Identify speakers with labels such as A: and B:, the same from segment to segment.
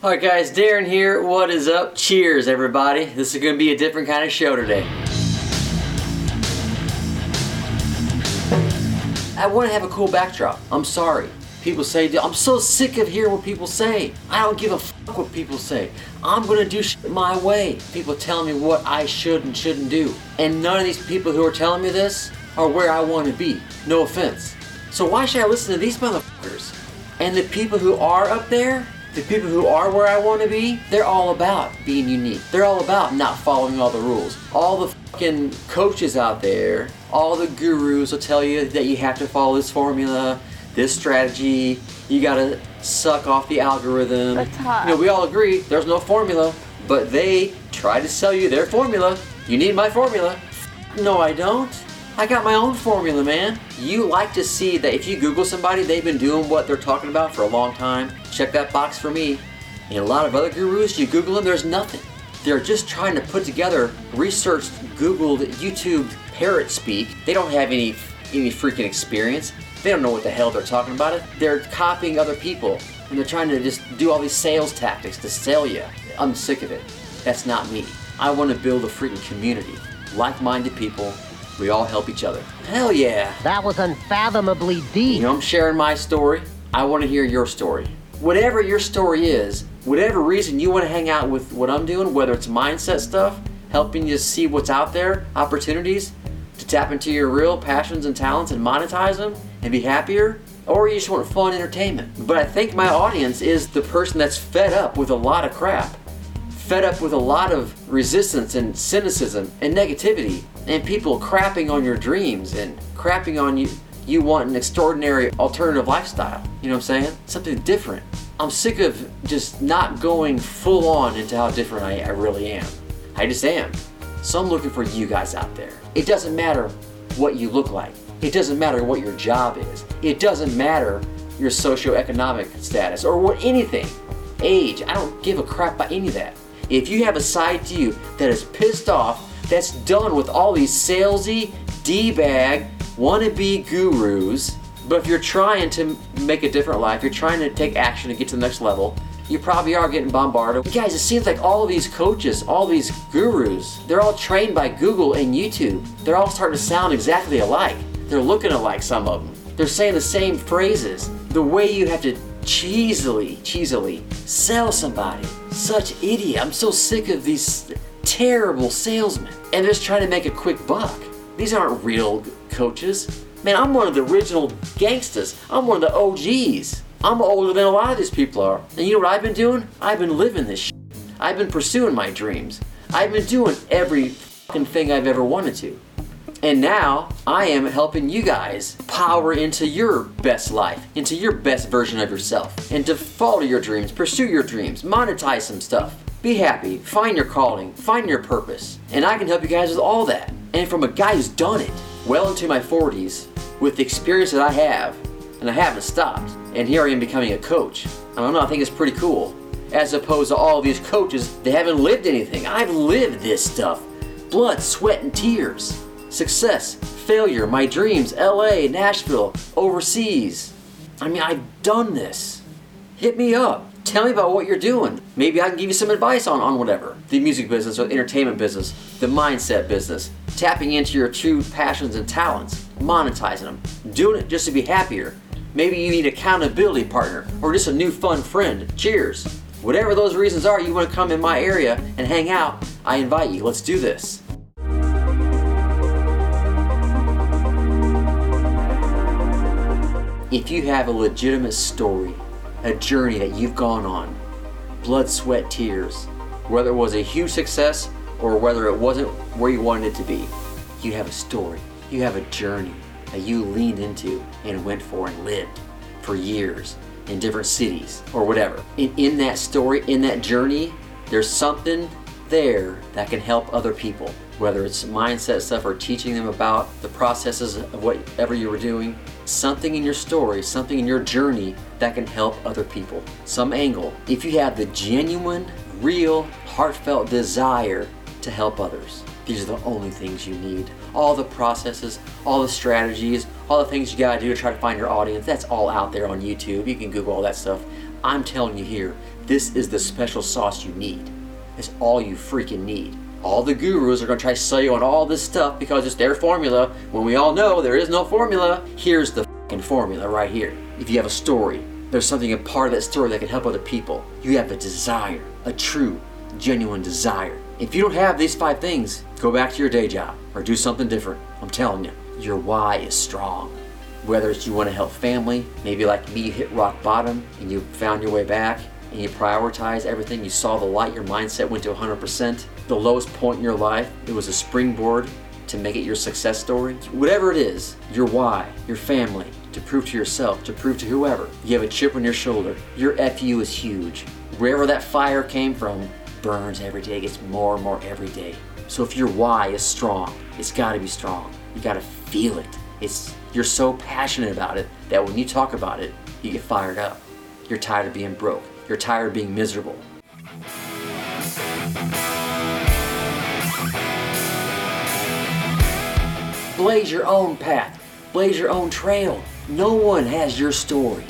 A: Alright guys, Darren here. What is up? Cheers everybody. This is going to be a different kind of show today. I want to have a cool backdrop. I'm sorry. People say, I'm so sick of hearing what people say. I don't give a fuck what people say. I'm gonna do shit my way. People tell me what I should and shouldn't do. And none of these people who are telling me this are where I want to be. No offense. So why should I listen to these motherfuckers? And the people who are up there, the people who are where I want to be, they're all about being unique. They're all about not following all the rules. All the fucking coaches out there, all the gurus will tell you that you have to follow this formula, this strategy, you gotta suck off the algorithm.
B: That's hot.
A: You know, we all agree there's no formula, but they try to sell you their formula. You need my formula. No, I don't. I got my own formula, man. You like to see that if you Google somebody, they've been doing what they're talking about for a long time. Check that box for me. And a lot of other gurus, you Google them, there's nothing. They're just trying to put together researched, Googled, YouTube parrot speak. They don't have any any freaking experience. They don't know what the hell they're talking about it. They're copying other people and they're trying to just do all these sales tactics to sell you. I'm sick of it. That's not me. I want to build a freaking community. Like-minded people. We all help each other. Hell yeah.
C: That was unfathomably deep.
A: You know, I'm sharing my story. I want to hear your story. Whatever your story is, whatever reason you want to hang out with what I'm doing, whether it's mindset stuff, helping you see what's out there, opportunities to tap into your real passions and talents and monetize them and be happier, or you just want fun entertainment. But I think my audience is the person that's fed up with a lot of crap, fed up with a lot of resistance and cynicism and negativity, and people crapping on your dreams and crapping on you. You want an extraordinary alternative lifestyle. You know what I'm saying? Something different. I'm sick of just not going full on into how different I, I really am. I just am. So I'm looking for you guys out there. It doesn't matter what you look like. It doesn't matter what your job is. It doesn't matter your socioeconomic status or what anything. Age. I don't give a crap about any of that. If you have a side to you that is pissed off, that's done with all these salesy, D-bag, wannabe gurus, but if you're trying to make a different life, you're trying to take action to get to the next level, you probably are getting bombarded. Guys, it seems like all of these coaches, all these gurus, they're all trained by Google and YouTube. They're all starting to sound exactly alike. They're looking alike, some of them. They're saying the same phrases. The way you have to cheesily, cheesily sell somebody. Such idiot. I'm so sick of these terrible salesmen. And just trying to make a quick buck. These aren't real coaches. Man, I'm one of the original gangsters. I'm one of the OGs. I'm older than a lot of these people are. And you know what I've been doing? I've been living this shit. I've been pursuing my dreams. I've been doing every fucking thing I've ever wanted to. And now I am helping you guys power into your best life, into your best version of yourself, and to follow your dreams, pursue your dreams, monetize some stuff. Be happy, find your calling, find your purpose. And I can help you guys with all that. And from a guy who's done it well into my 40s, with the experience that I have, and I haven't stopped. And here I am becoming a coach. I don't know, I think it's pretty cool. As opposed to all these coaches, they haven't lived anything. I've lived this stuff blood, sweat, and tears. Success, failure, my dreams, LA, Nashville, overseas. I mean, I've done this. Hit me up. Tell me about what you're doing. Maybe I can give you some advice on, on whatever. The music business or entertainment business, the mindset business, tapping into your true passions and talents, monetizing them, doing it just to be happier. Maybe you need accountability partner or just a new fun friend. Cheers. Whatever those reasons are, you want to come in my area and hang out, I invite you. Let's do this. If you have a legitimate story, a journey that you've gone on, blood, sweat, tears, whether it was a huge success or whether it wasn't where you wanted it to be, you have a story. You have a journey that you leaned into and went for and lived for years in different cities or whatever. In, in that story, in that journey, there's something there that can help other people, whether it's mindset stuff or teaching them about the processes of whatever you were doing. Something in your story, something in your journey that can help other people. Some angle. If you have the genuine, real, heartfelt desire to help others, these are the only things you need. All the processes, all the strategies, all the things you gotta do to try to find your audience, that's all out there on YouTube. You can Google all that stuff. I'm telling you here, This is the special sauce you need. It's all you freaking need. All the gurus are going to try to sell you on all this stuff because it's their formula when we all know there is no formula. Here's the fucking formula right here. If you have a story, there's something a part of that story that can help other people. You have a desire, a true, genuine desire. If you don't have these five things, go back to your day job or do something different. I'm telling you, your why is strong. Whether it's you want to help family, maybe like me, hit rock bottom and you found your way back and you prioritize everything, you saw the light, your mindset went to 100%. The lowest point in your life, it was a springboard to make it your success story. Whatever it is, your why, your family, to prove to yourself, to prove to whoever, you have a chip on your shoulder. Your FU is huge. Wherever that fire came from burns every day, gets more and more every day. So if your why is strong, it's got to be strong. You got to feel it. It's you're so passionate about it that when you talk about it, you get fired up. You're tired of being broke. You're tired of being miserable. Blaze your own path. Blaze your own trail. No one has your story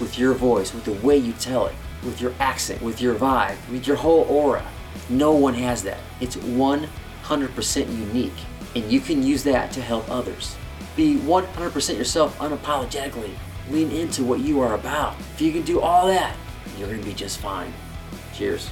A: with your voice, with the way you tell it, with your accent, with your vibe, with your whole aura. No one has that. It's 100% unique, and you can use that to help others. Be 100% yourself unapologetically. Lean into what you are about. If you can do all that, you're to be just fine. Cheers.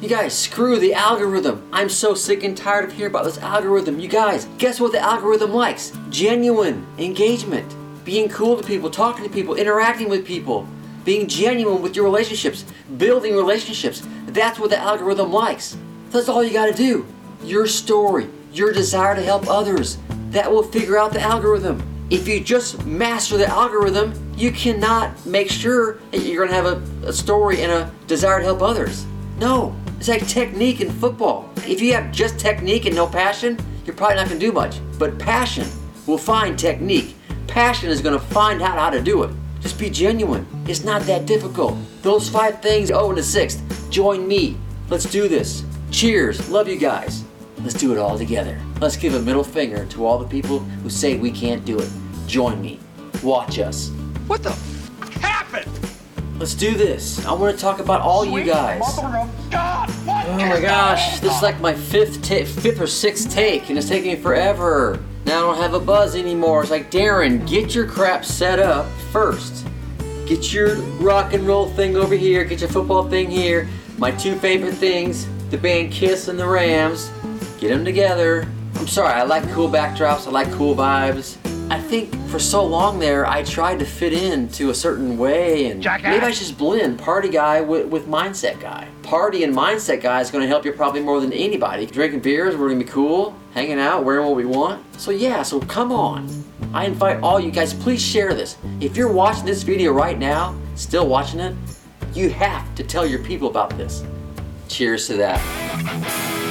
A: You guys, screw the algorithm. I'm so sick and tired of hearing about this algorithm. You guys, guess what the algorithm likes? Genuine engagement. Being cool to people, talking to people, interacting with people, being genuine with your relationships, building relationships. That's what the algorithm likes. That's all you gotta do. Your story, your desire to help others. That will figure out the algorithm. If you just master the algorithm, you cannot make sure that you're gonna have a, a story and a desire to help others. No, it's like technique in football. If you have just technique and no passion, you're probably not gonna do much. But passion will find technique. Passion is gonna find out how to do it. Just be genuine. It's not that difficult. Those five things, oh, and the sixth. Join me. Let's do this. Cheers. Love you guys. Let's do it all together. Let's give a middle finger to all the people who say we can't do it. Join me. Watch us.
B: What the f- happened?
A: Let's do this. I want to talk about all you guys.
B: God!
A: Oh my gosh, this is like my fifth ta- fifth or sixth take, and it's taking me forever. Now I don't have a buzz anymore. It's like Darren, get your crap set up first. Get your rock and roll thing over here. Get your football thing here. My two favorite things: the band Kiss and the Rams. Get them together. I'm sorry, I like cool backdrops. I like cool vibes. I think for so long there, I tried to fit in to a certain way, and
B: Jackass.
A: maybe I should just blend party guy with, with mindset guy. Party and mindset guy is going to help you probably more than anybody. Drinking beers, we're going to be cool, hanging out, wearing what we want. So yeah, so come on. I invite all you guys, please share this. If you're watching this video right now, still watching it, you have to tell your people about this. Cheers to that.